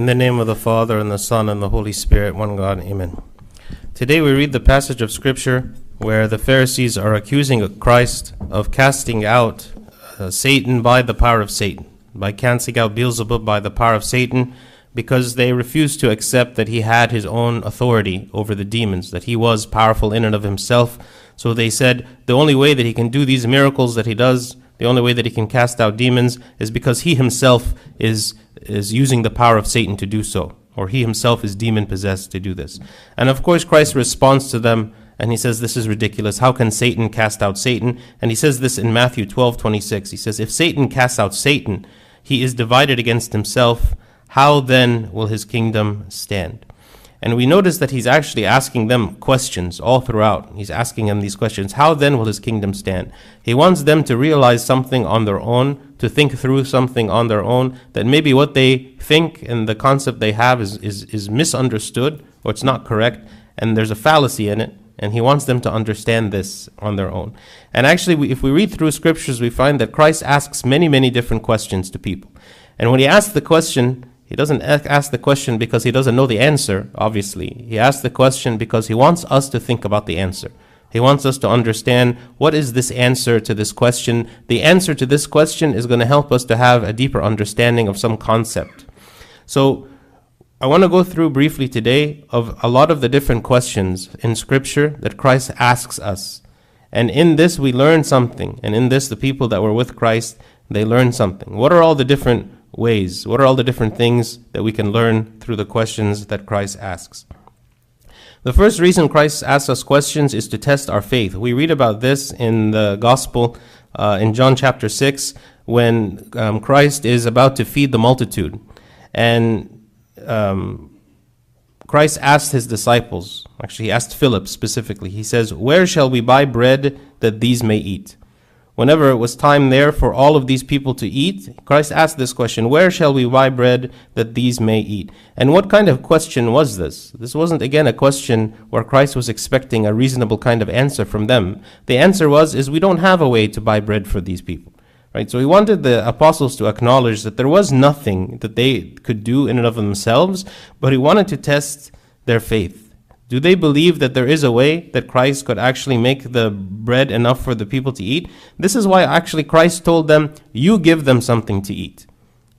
In the name of the Father, and the Son, and the Holy Spirit, one God, amen. Today we read the passage of Scripture where the Pharisees are accusing Christ of casting out uh, Satan by the power of Satan, by casting out Beelzebub by the power of Satan, because they refused to accept that he had his own authority over the demons, that he was powerful in and of himself. So they said the only way that he can do these miracles that he does, the only way that he can cast out demons, is because he himself is, is using the power of Satan to do so, or he himself is demon possessed to do this. And of course, Christ responds to them and he says this is ridiculous how can satan cast out satan and he says this in matthew 12 26 he says if satan casts out satan he is divided against himself how then will his kingdom stand and we notice that he's actually asking them questions all throughout. He's asking them these questions. How then will his kingdom stand? He wants them to realize something on their own, to think through something on their own, that maybe what they think and the concept they have is, is, is misunderstood or it's not correct, and there's a fallacy in it. And he wants them to understand this on their own. And actually, we, if we read through scriptures, we find that Christ asks many, many different questions to people. And when he asks the question, he doesn't ask the question because he doesn't know the answer, obviously. He asks the question because he wants us to think about the answer. He wants us to understand what is this answer to this question. The answer to this question is going to help us to have a deeper understanding of some concept. So, I want to go through briefly today of a lot of the different questions in scripture that Christ asks us. And in this we learn something. And in this the people that were with Christ, they learn something. What are all the different ways? What are all the different things that we can learn through the questions that Christ asks? The first reason Christ asks us questions is to test our faith. We read about this in the Gospel uh, in John chapter 6 when um, Christ is about to feed the multitude. And um, Christ asked his disciples, actually, he asked Philip specifically, he says, Where shall we buy bread that these may eat? Whenever it was time there for all of these people to eat, Christ asked this question Where shall we buy bread that these may eat? And what kind of question was this? This wasn't, again, a question where Christ was expecting a reasonable kind of answer from them. The answer was, is we don't have a way to buy bread for these people. Right? So he wanted the apostles to acknowledge that there was nothing that they could do in and of themselves, but he wanted to test their faith. Do they believe that there is a way that Christ could actually make the bread enough for the people to eat? This is why actually Christ told them, You give them something to eat.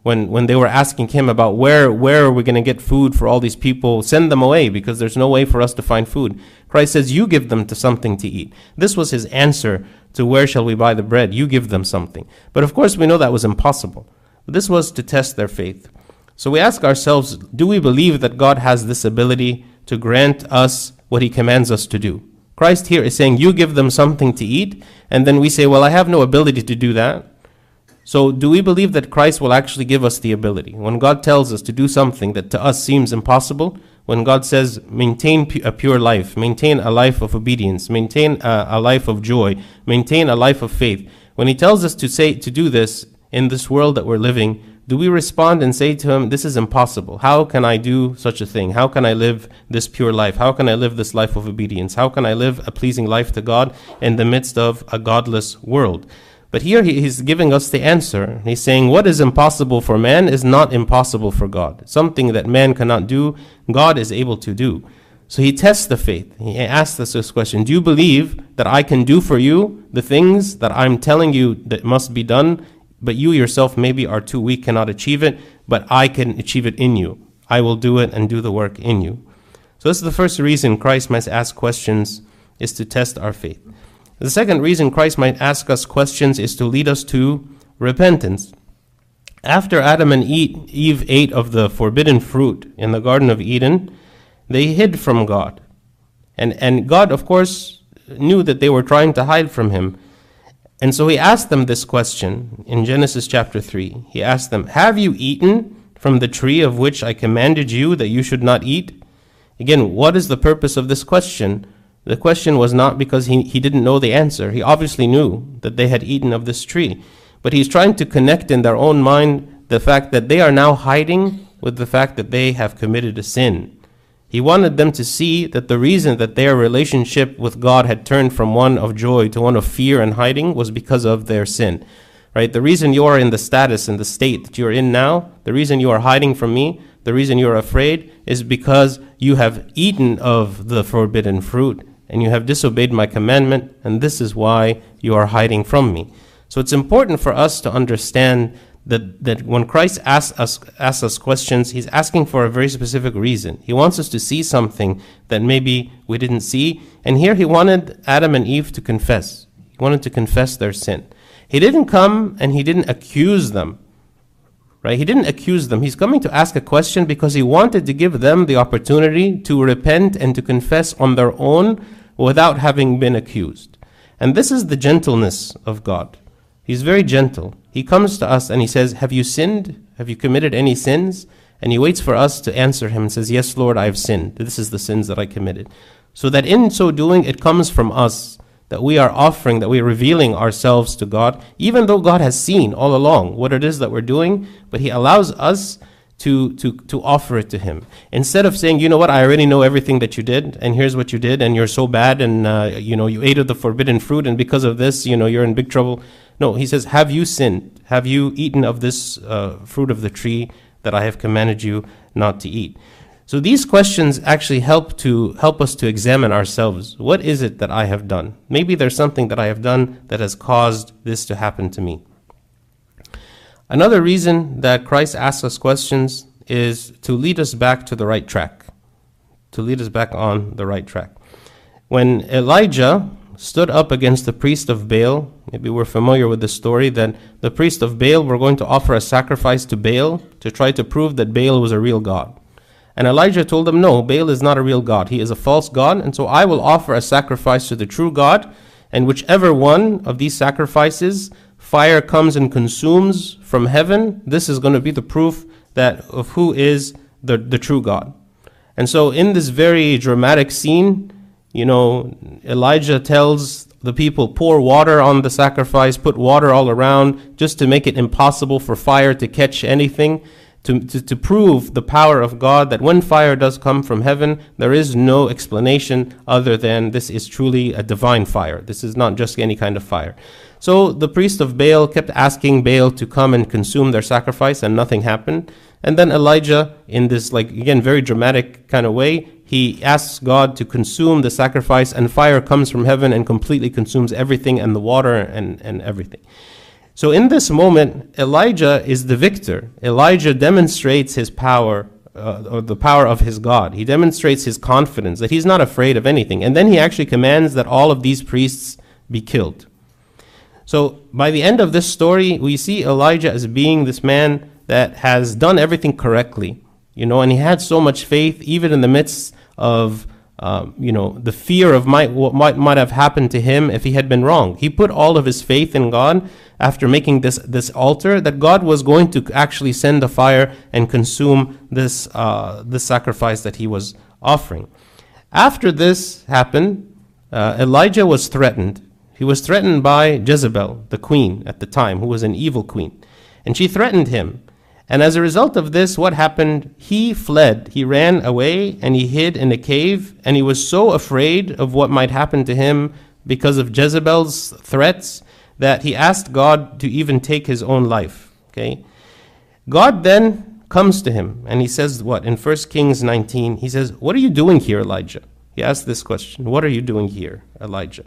When, when they were asking him about where, where are we going to get food for all these people, send them away because there's no way for us to find food. Christ says, You give them to something to eat. This was his answer to where shall we buy the bread? You give them something. But of course, we know that was impossible. This was to test their faith. So we ask ourselves, do we believe that God has this ability to grant us what he commands us to do. Christ here is saying, You give them something to eat, and then we say, Well, I have no ability to do that. So, do we believe that Christ will actually give us the ability? When God tells us to do something that to us seems impossible, when God says, maintain a pure life, maintain a life of obedience, maintain a, a life of joy, maintain a life of faith, when He tells us to say to do this in this world that we're living, do we respond and say to him, This is impossible? How can I do such a thing? How can I live this pure life? How can I live this life of obedience? How can I live a pleasing life to God in the midst of a godless world? But here he's giving us the answer. He's saying, What is impossible for man is not impossible for God. Something that man cannot do, God is able to do. So he tests the faith. He asks us this question Do you believe that I can do for you the things that I'm telling you that must be done but you yourself maybe are too weak, cannot achieve it, but I can achieve it in you. I will do it and do the work in you. So this is the first reason Christ might ask questions is to test our faith. The second reason Christ might ask us questions is to lead us to repentance. After Adam and Eve ate of the forbidden fruit in the Garden of Eden, they hid from God. And, and God, of course, knew that they were trying to hide from him. And so he asked them this question in Genesis chapter 3. He asked them, Have you eaten from the tree of which I commanded you that you should not eat? Again, what is the purpose of this question? The question was not because he, he didn't know the answer. He obviously knew that they had eaten of this tree. But he's trying to connect in their own mind the fact that they are now hiding with the fact that they have committed a sin. He wanted them to see that the reason that their relationship with God had turned from one of joy to one of fear and hiding was because of their sin. Right? The reason you are in the status and the state that you're in now, the reason you are hiding from me, The reason you're afraid is because you have eaten of the forbidden fruit and you have disobeyed my commandment, and this is why you are hiding from me. So it's important for us to understand that, that when Christ asks us, asks us questions, he's asking for a very specific reason. He wants us to see something that maybe we didn't see. And here he wanted Adam and Eve to confess. He wanted to confess their sin. He didn't come and he didn't accuse them. Right? He didn't accuse them. He's coming to ask a question because he wanted to give them the opportunity to repent and to confess on their own without having been accused. And this is the gentleness of God. He's very gentle. He comes to us and he says, Have you sinned? Have you committed any sins? And he waits for us to answer him and says, Yes, Lord, I have sinned. This is the sins that I committed. So that in so doing, it comes from us that we are offering, that we are revealing ourselves to God, even though God has seen all along what it is that we're doing, but He allows us to, to, to offer it to Him. Instead of saying, you know what, I already know everything that you did, and here's what you did, and you're so bad, and uh, you know, you ate of the forbidden fruit, and because of this, you know, you're in big trouble. No, He says, have you sinned? Have you eaten of this uh, fruit of the tree that I have commanded you not to eat? So these questions actually help to help us to examine ourselves. What is it that I have done? Maybe there's something that I have done that has caused this to happen to me. Another reason that Christ asks us questions is to lead us back to the right track, to lead us back on the right track. When Elijah stood up against the priest of Baal, maybe we're familiar with the story that the priest of Baal were going to offer a sacrifice to Baal to try to prove that Baal was a real god. And Elijah told them, No, Baal is not a real God. He is a false God, and so I will offer a sacrifice to the true God, and whichever one of these sacrifices fire comes and consumes from heaven, this is going to be the proof that of who is the, the true God. And so in this very dramatic scene, you know, Elijah tells the people, pour water on the sacrifice, put water all around, just to make it impossible for fire to catch anything to, to, to prove the power of God that when fire does come from heaven, there is no explanation other than this is truly a divine fire. This is not just any kind of fire. So the priest of Baal kept asking Baal to come and consume their sacrifice, and nothing happened. And then Elijah, in this, like, again, very dramatic kind of way, he asks God to consume the sacrifice, and fire comes from heaven and completely consumes everything, and the water and, and everything. So in this moment, Elijah is the victor. Elijah demonstrates his power, uh, or the power of his God. He demonstrates his confidence that he's not afraid of anything. And then he actually commands that all of these priests be killed. So by the end of this story, we see Elijah as being this man that has done everything correctly, you know, and he had so much faith even in the midst of um, you know, the fear of might, what might, might have happened to him if he had been wrong. He put all of his faith in God after making this, this altar that God was going to actually send a fire and consume this, uh, this sacrifice that he was offering. After this happened, uh, Elijah was threatened. He was threatened by Jezebel, the queen at the time, who was an evil queen. And she threatened him. And as a result of this, what happened? He fled. He ran away and he hid in a cave. And he was so afraid of what might happen to him because of Jezebel's threats that he asked God to even take his own life. Okay? God then comes to him and he says, What? In 1 Kings 19, he says, What are you doing here, Elijah? He asked this question What are you doing here, Elijah?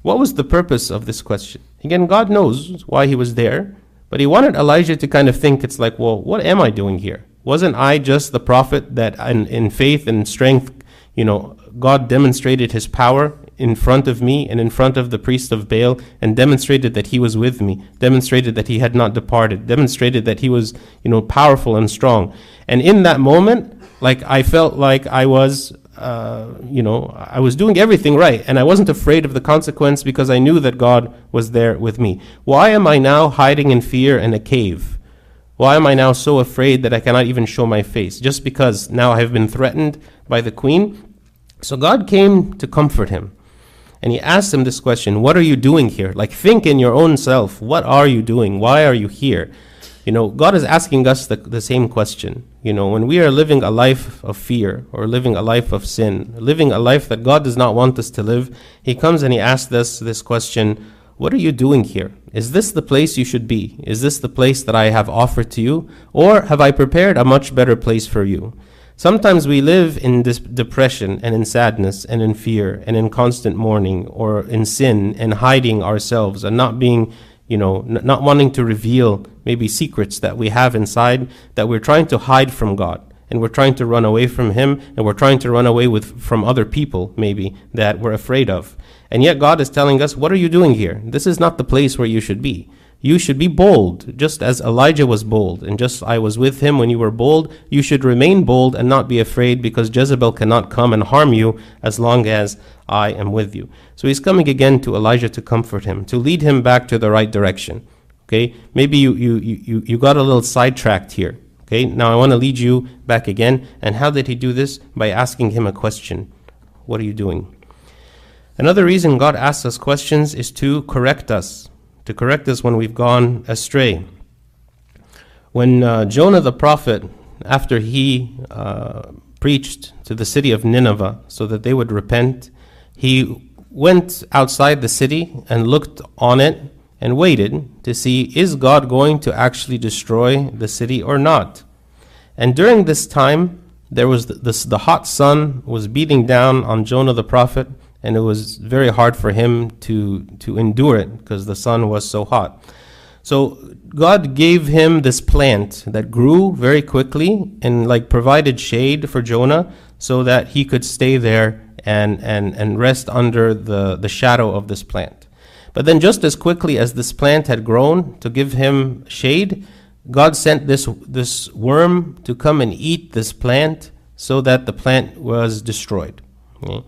What was the purpose of this question? Again, God knows why he was there. But he wanted Elijah to kind of think it's like, well, what am I doing here? Wasn't I just the prophet that in, in faith and strength, you know, God demonstrated his power in front of me and in front of the priest of Baal and demonstrated that he was with me, demonstrated that he had not departed, demonstrated that he was, you know, powerful and strong. And in that moment, like I felt like I was uh, you know, I was doing everything right, and I wasn't afraid of the consequence because I knew that God was there with me. Why am I now hiding in fear in a cave? Why am I now so afraid that I cannot even show my face? Just because now I have been threatened by the queen? So God came to comfort him. And he asked him this question What are you doing here? Like, think in your own self. What are you doing? Why are you here? You know, God is asking us the, the same question. You know, when we are living a life of fear or living a life of sin, living a life that God does not want us to live, He comes and He asks us this question What are you doing here? Is this the place you should be? Is this the place that I have offered to you? Or have I prepared a much better place for you? Sometimes we live in this depression and in sadness and in fear and in constant mourning or in sin and hiding ourselves and not being, you know, n- not wanting to reveal maybe secrets that we have inside that we're trying to hide from God and we're trying to run away from him and we're trying to run away with from other people maybe that we're afraid of. And yet God is telling us, what are you doing here? This is not the place where you should be. You should be bold, just as Elijah was bold, and just I was with him when you were bold. You should remain bold and not be afraid, because Jezebel cannot come and harm you as long as I am with you. So he's coming again to Elijah to comfort him, to lead him back to the right direction. Okay, maybe you you you you got a little sidetracked here. Okay, now I want to lead you back again. And how did he do this? By asking him a question. What are you doing? Another reason God asks us questions is to correct us to correct us when we've gone astray. When uh, Jonah the prophet, after he uh, preached to the city of Nineveh so that they would repent, he went outside the city and looked on it and waited to see is God going to actually destroy the city or not. And during this time, there was the, the, hot sun was beating down on Jonah the prophet, and it was very hard for him to to endure it because the sun was so hot. So God gave him this plant that grew very quickly and like provided shade for Jonah so that he could stay there and and and rest under the the shadow of this plant. But then just as quickly as this plant had grown to give him shade, God sent this this worm to come and eat this plant so that the plant was destroyed. Okay?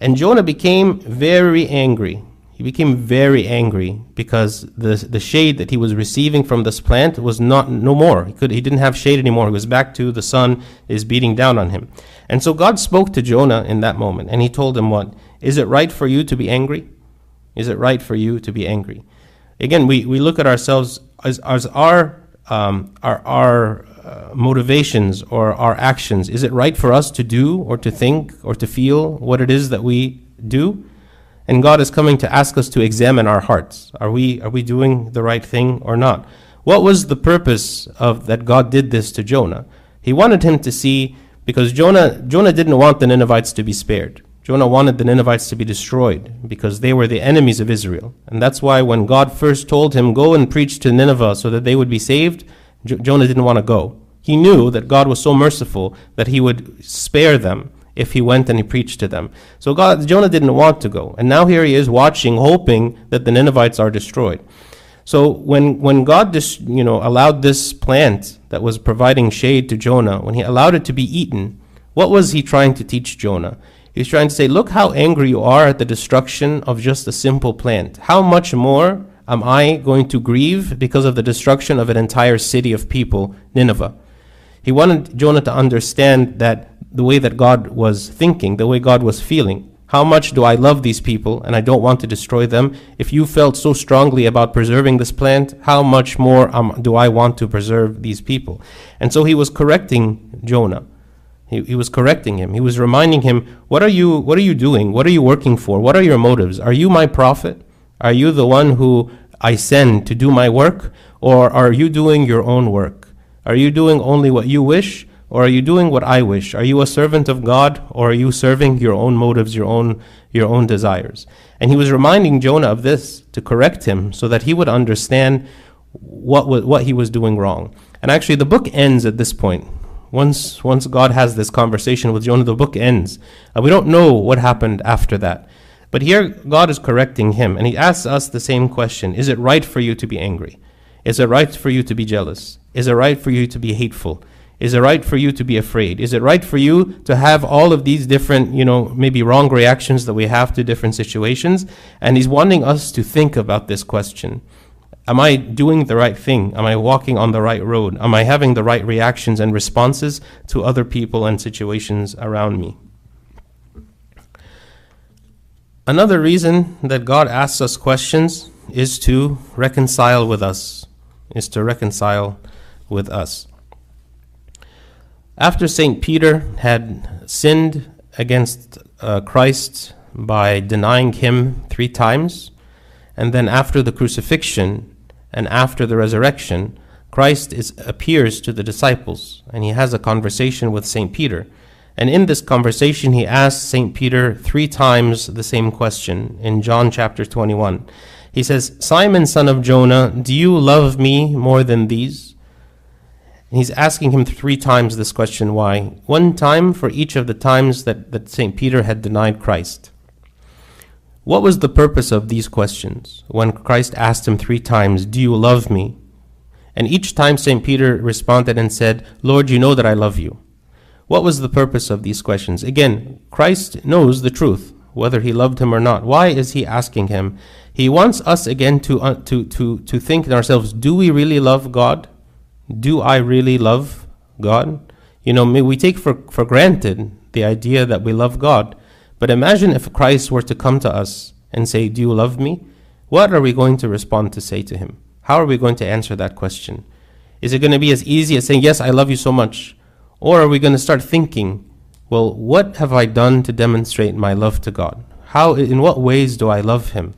And Jonah became very angry. He became very angry because the, the shade that he was receiving from this plant was not no more. He could he didn't have shade anymore. He was back to the sun is beating down on him. And so God spoke to Jonah in that moment and he told him what? Is it right for you to be angry? Is it right for you to be angry? Again, we, we look at ourselves as, as our um, our, our uh, motivations or our actions. Is it right for us to do or to think or to feel what it is that we do? And God is coming to ask us to examine our hearts. Are we, are we doing the right thing or not? What was the purpose of that God did this to Jonah? He wanted him to see, because Jonah, Jonah didn't want the Ninevites to be spared. Jonah wanted the Ninevites to be destroyed because they were the enemies of Israel. And that's why when God first told him, Go and preach to Nineveh so that they would be saved, J- Jonah didn't want to go. He knew that God was so merciful that he would spare them if he went and he preached to them. So God, Jonah didn't want to go. And now here he is watching, hoping that the Ninevites are destroyed. So when, when God dis, you know, allowed this plant that was providing shade to Jonah, when he allowed it to be eaten, what was he trying to teach Jonah? He's trying to say, look how angry you are at the destruction of just a simple plant. How much more am I going to grieve because of the destruction of an entire city of people, Nineveh? He wanted Jonah to understand that the way that God was thinking, the way God was feeling. How much do I love these people and I don't want to destroy them? If you felt so strongly about preserving this plant, how much more um, do I want to preserve these people? And so he was correcting Jonah. He, he was correcting him. He was reminding him, what are you what are you doing? What are you working for? What are your motives? Are you my prophet? Are you the one who I send to do my work? Or are you doing your own work? Are you doing only what you wish? Or are you doing what I wish? Are you a servant of God? Or are you serving your own motives, your own your own desires? And he was reminding Jonah of this to correct him so that he would understand what, what he was doing wrong. And actually the book ends at this point once, once God has this conversation with Jonah, the book ends. Uh, we don't know what happened after that. But here, God is correcting him, and he asks us the same question Is it right for you to be angry? Is it right for you to be jealous? Is it right for you to be hateful? Is it right for you to be afraid? Is it right for you to have all of these different, you know, maybe wrong reactions that we have to different situations? And he's wanting us to think about this question. Am I doing the right thing? Am I walking on the right road? Am I having the right reactions and responses to other people and situations around me? Another reason that God asks us questions is to reconcile with us, is to reconcile with us. After St. Peter had sinned against uh, Christ by denying him three times, and then after the crucifixion and after the resurrection, Christ is, appears to the disciples and he has a conversation with St. Peter. And in this conversation, he asks St. Peter three times the same question in John chapter 21. He says, Simon, son of Jonah, do you love me more than these? And he's asking him three times this question why? One time for each of the times that, that St. Peter had denied Christ. What was the purpose of these questions when Christ asked him three times, Do you love me? And each time St. Peter responded and said, Lord, you know that I love you. What was the purpose of these questions? Again, Christ knows the truth, whether he loved him or not. Why is he asking him? He wants us again to, uh, to, to, to think in ourselves do we really love God? Do I really love God? You know, we take for, for granted the idea that we love God. But imagine if Christ were to come to us and say, Do you love me? What are we going to respond to say to him? How are we going to answer that question? Is it going to be as easy as saying, Yes, I love you so much? Or are we going to start thinking, Well, what have I done to demonstrate my love to God? How, in what ways do I love him?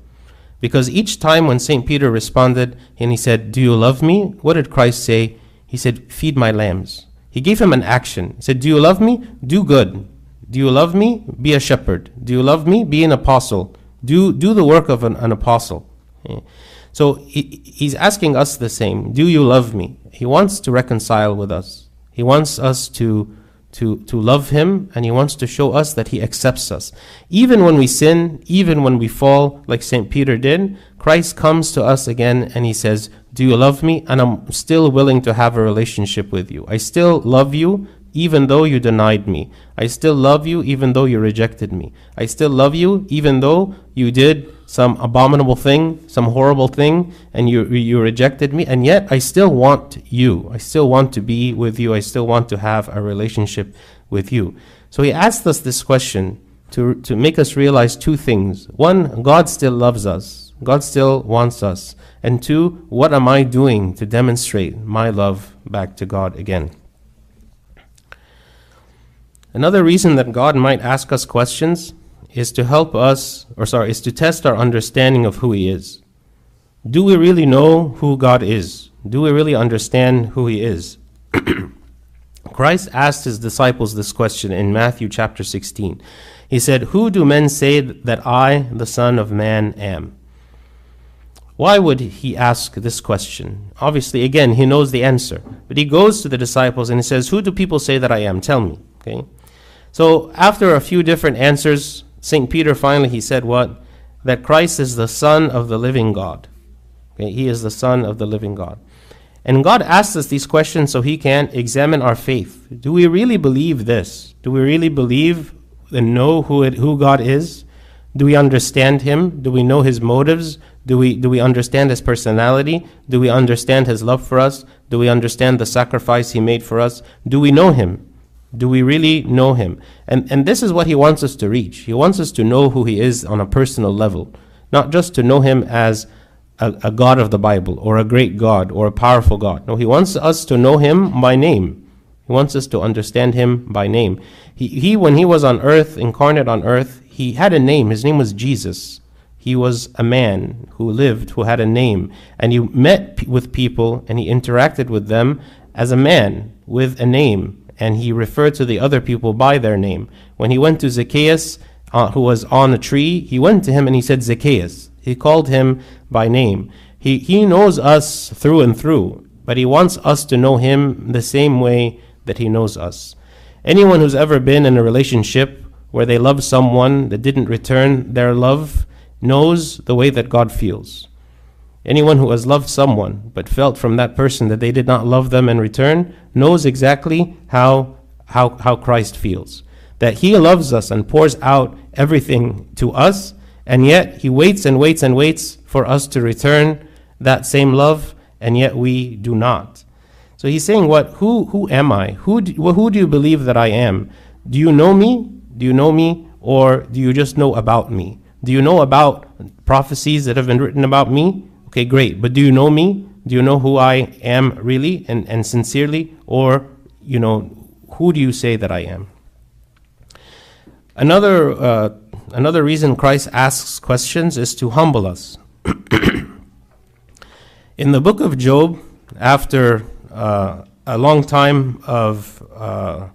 Because each time when St. Peter responded and he said, Do you love me? What did Christ say? He said, Feed my lambs. He gave him an action. He said, Do you love me? Do good. Do you love me? Be a shepherd. Do you love me? Be an apostle. Do, do the work of an, an apostle. So he, he's asking us the same. Do you love me? He wants to reconcile with us. He wants us to, to, to love him and he wants to show us that he accepts us. Even when we sin, even when we fall, like St. Peter did, Christ comes to us again and he says, Do you love me? And I'm still willing to have a relationship with you. I still love you even though you denied me. I still love you even though you rejected me. I still love you even though you did some abominable thing, some horrible thing, and you, you rejected me, and yet I still want you. I still want to be with you. I still want to have a relationship with you. So he asked us this question to, to make us realize two things. One, God still loves us, God still wants us. And two, what am I doing to demonstrate my love back to God again? Another reason that God might ask us questions is to help us, or sorry, is to test our understanding of who He is. Do we really know who God is? Do we really understand who He is? Christ asked His disciples this question in Matthew chapter 16. He said, Who do men say that I, the Son of Man, am? Why would he ask this question? Obviously, again, he knows the answer. But he goes to the disciples and he says, Who do people say that I am? Tell me. Okay? So after a few different answers, St. Peter finally he said what? That Christ is the Son of the living God. Okay? He is the Son of the living God. And God asks us these questions so he can examine our faith. Do we really believe this? Do we really believe and know who, it, who God is? Do we understand him? Do we know his motives? Do we, do we understand his personality? Do we understand his love for us? Do we understand the sacrifice he made for us? Do we know him? Do we really know him? And, and this is what he wants us to reach. He wants us to know who he is on a personal level, not just to know him as a, a God of the Bible or a great God or a powerful God. No, he wants us to know him by name. He wants us to understand him by name. He, he, when he was on earth, incarnate on earth, he had a name. His name was Jesus. He was a man who lived, who had a name. And he met p- with people and he interacted with them as a man with a name and he referred to the other people by their name. When he went to Zacchaeus, uh, who was on a tree, he went to him and he said, Zacchaeus. He called him by name. He, he knows us through and through, but he wants us to know him the same way that he knows us. Anyone who's ever been in a relationship where they love someone that didn't return their love knows the way that God feels. Anyone who has loved someone but felt from that person that they did not love them in return knows exactly how, how, how Christ feels. That he loves us and pours out everything to us, and yet he waits and waits and waits for us to return that same love, and yet we do not. So he's saying, What? Who, who am I? Who do, who do you believe that I am? Do you know me? Do you know me? Or do you just know about me? Do you know about prophecies that have been written about me? Okay, great. But do you know me? Do you know who I am really and, and sincerely? Or, you know, who do you say that I am? Another, uh, another reason Christ asks questions is to humble us. In the book of Job, after uh, a long time of uh,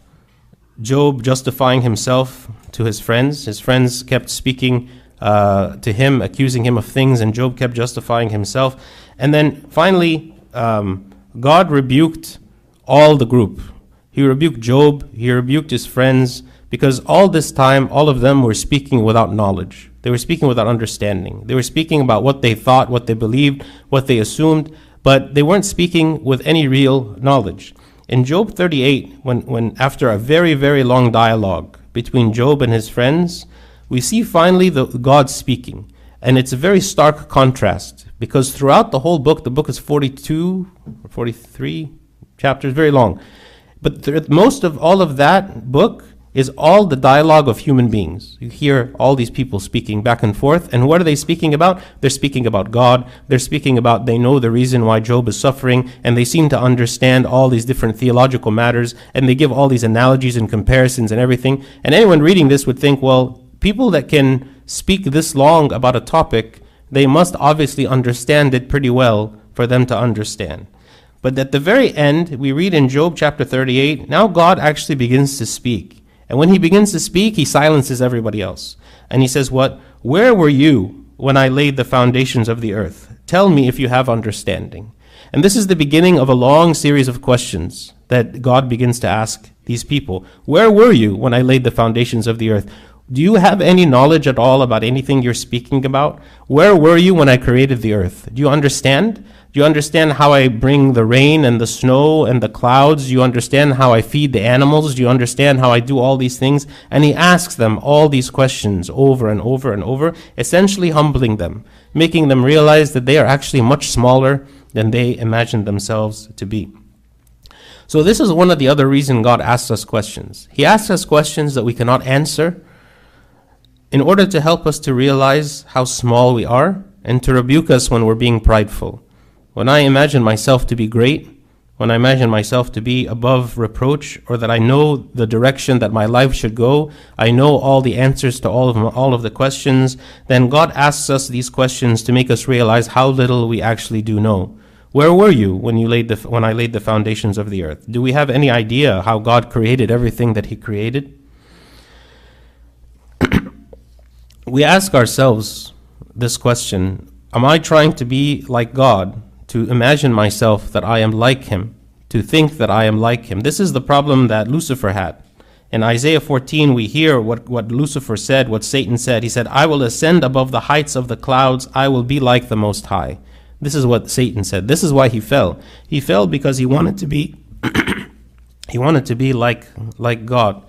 Job justifying himself to his friends, his friends kept speaking uh, to him, accusing him of things, and Job kept justifying himself. And then finally, um, God rebuked all the group. He rebuked Job, he rebuked his friends, because all this time, all of them were speaking without knowledge. They were speaking without understanding. They were speaking about what they thought, what they believed, what they assumed, but they weren't speaking with any real knowledge. In Job 38, when, when after a very, very long dialogue between Job and his friends, we see finally the, God speaking. And it's a very stark contrast because throughout the whole book, the book is 42 or 43 chapters, very long. But th- most of all of that book is all the dialogue of human beings. You hear all these people speaking back and forth, and what are they speaking about? They're speaking about God. They're speaking about they know the reason why Job is suffering, and they seem to understand all these different theological matters, and they give all these analogies and comparisons and everything. And anyone reading this would think, well, people that can speak this long about a topic, they must obviously understand it pretty well for them to understand. But at the very end, we read in Job chapter 38, now God actually begins to speak. And when he begins to speak, he silences everybody else. And he says, What? Where were you when I laid the foundations of the earth? Tell me if you have understanding. And this is the beginning of a long series of questions that God begins to ask these people. Where were you when I laid the foundations of the earth? Do you have any knowledge at all about anything you're speaking about? Where were you when I created the earth? Do you understand? Do you understand how I bring the rain and the snow and the clouds? Do you understand how I feed the animals? Do you understand how I do all these things? And he asks them all these questions over and over and over, essentially humbling them, making them realize that they are actually much smaller than they imagined themselves to be. So this is one of the other reasons God asks us questions. He asks us questions that we cannot answer in order to help us to realize how small we are and to rebuke us when we're being prideful. When I imagine myself to be great, when I imagine myself to be above reproach, or that I know the direction that my life should go, I know all the answers to all of, my, all of the questions, then God asks us these questions to make us realize how little we actually do know. Where were you when you laid the when I laid the foundations of the earth? Do we have any idea how God created everything that he created? We ask ourselves this question, am I trying to be like God? to imagine myself that I am like him, to think that I am like him. This is the problem that Lucifer had. In Isaiah 14, we hear what, what Lucifer said, what Satan said. He said, I will ascend above the heights of the clouds, I will be like the Most High. This is what Satan said. This is why he fell. He fell because he wanted to be he wanted to be like like God.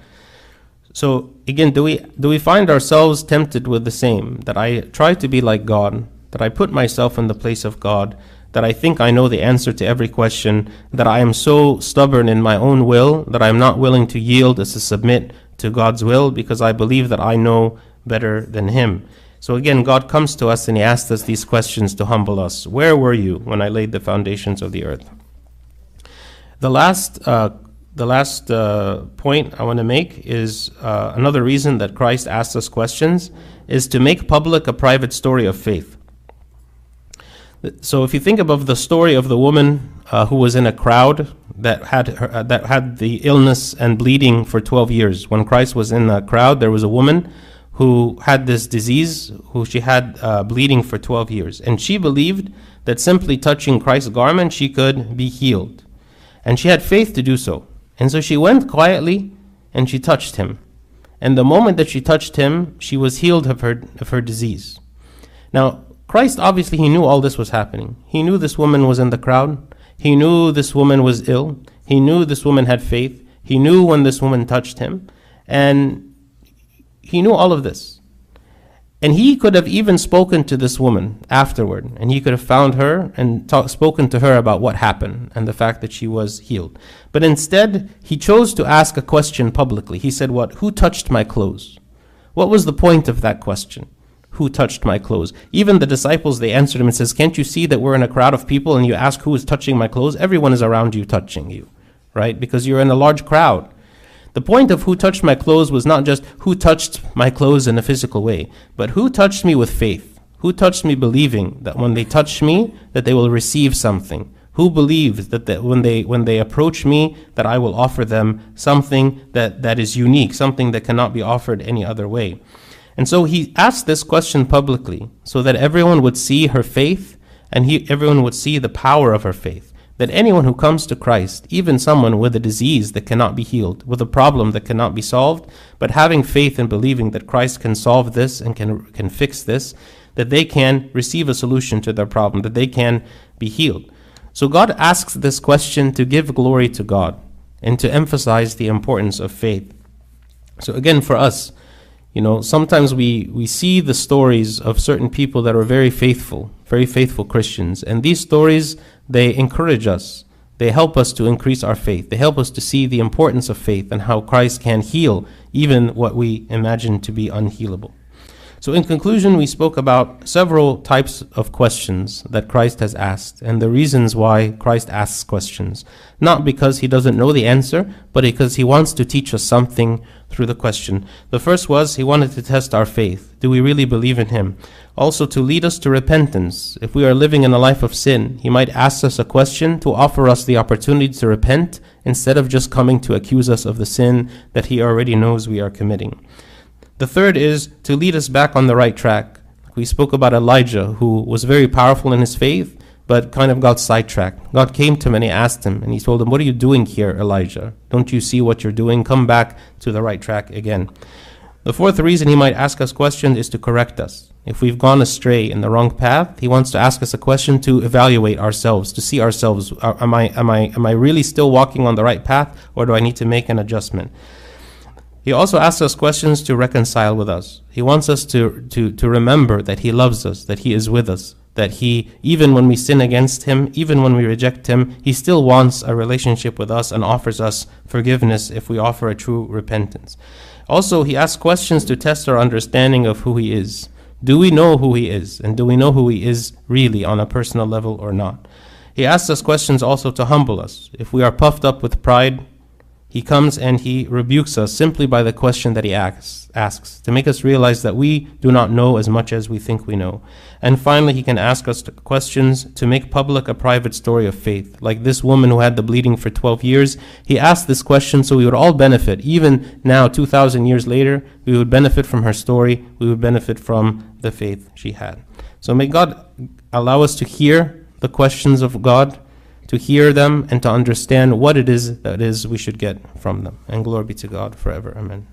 So again, do we do we find ourselves tempted with the same that I try to be like God, that I put myself in the place of God, that I think I know the answer to every question, that I am so stubborn in my own will that I am not willing to yield as to submit to God's will because I believe that I know better than Him. So again, God comes to us and He asks us these questions to humble us. Where were you when I laid the foundations of the earth? The last, uh, the last uh, point I want to make is uh, another reason that Christ asks us questions is to make public a private story of faith. So if you think about the story of the woman uh, who was in a crowd that had her, uh, that had the illness and bleeding for 12 years, when Christ was in the crowd, there was a woman who had this disease, who she had uh, bleeding for 12 years, and she believed that simply touching Christ's garment she could be healed, and she had faith to do so, and so she went quietly and she touched him, and the moment that she touched him, she was healed of her of her disease. Now Christ obviously he knew all this was happening. He knew this woman was in the crowd. He knew this woman was ill. He knew this woman had faith. He knew when this woman touched him. And he knew all of this. And he could have even spoken to this woman afterward, and he could have found her and talk, spoken to her about what happened and the fact that she was healed. But instead, he chose to ask a question publicly. He said, What? Who touched my clothes? What was the point of that question? who touched my clothes. Even the disciples, they answered him and says, Can't you see that we're in a crowd of people and you ask who is touching my clothes? Everyone is around you touching you, right? Because you're in a large crowd. The point of who touched my clothes was not just who touched my clothes in a physical way, but who touched me with faith, Who touched me believing that when they touch me, that they will receive something? Who believes that, when they when they approach me, that I will offer them something that, that is unique, something that cannot be offered any other way? And so he asked this question publicly so that everyone would see her faith and he, everyone would see the power of her faith. That anyone who comes to Christ, even someone with a disease that cannot be healed, with a problem that cannot be solved, but having faith and believing that Christ can solve this and can, can fix this, that they can receive a solution to their problem, that they can be healed. So God asks this question to give glory to God and to emphasize the importance of faith. So again, for us, you know, sometimes we, we see the stories of certain people that are very faithful, very faithful Christians, and these stories, they encourage us. They help us to increase our faith. They help us to see the importance of faith and how Christ can heal even what we imagine to be unhealable. So, in conclusion, we spoke about several types of questions that Christ has asked and the reasons why Christ asks questions. Not because he doesn't know the answer, but because he wants to teach us something through the question. The first was he wanted to test our faith. Do we really believe in him? Also, to lead us to repentance. If we are living in a life of sin, he might ask us a question to offer us the opportunity to repent instead of just coming to accuse us of the sin that he already knows we are committing. The third is to lead us back on the right track. We spoke about Elijah, who was very powerful in his faith, but kind of got sidetracked. God came to him and he asked him, and he told him, What are you doing here, Elijah? Don't you see what you're doing? Come back to the right track again. The fourth reason he might ask us questions is to correct us. If we've gone astray in the wrong path, he wants to ask us a question to evaluate ourselves, to see ourselves. Am I, am I, am I really still walking on the right path, or do I need to make an adjustment? He also asks us questions to reconcile with us. He wants us to, to, to remember that He loves us, that He is with us, that He, even when we sin against Him, even when we reject Him, He still wants a relationship with us and offers us forgiveness if we offer a true repentance. Also, He asks questions to test our understanding of who He is. Do we know who He is? And do we know who He is really on a personal level or not? He asks us questions also to humble us. If we are puffed up with pride, he comes and he rebukes us simply by the question that he asks, asks, to make us realize that we do not know as much as we think we know. And finally, he can ask us questions to make public a private story of faith. Like this woman who had the bleeding for 12 years, he asked this question so we would all benefit. Even now, 2,000 years later, we would benefit from her story, we would benefit from the faith she had. So may God allow us to hear the questions of God to hear them and to understand what it is that is we should get from them. And glory be to God forever. Amen.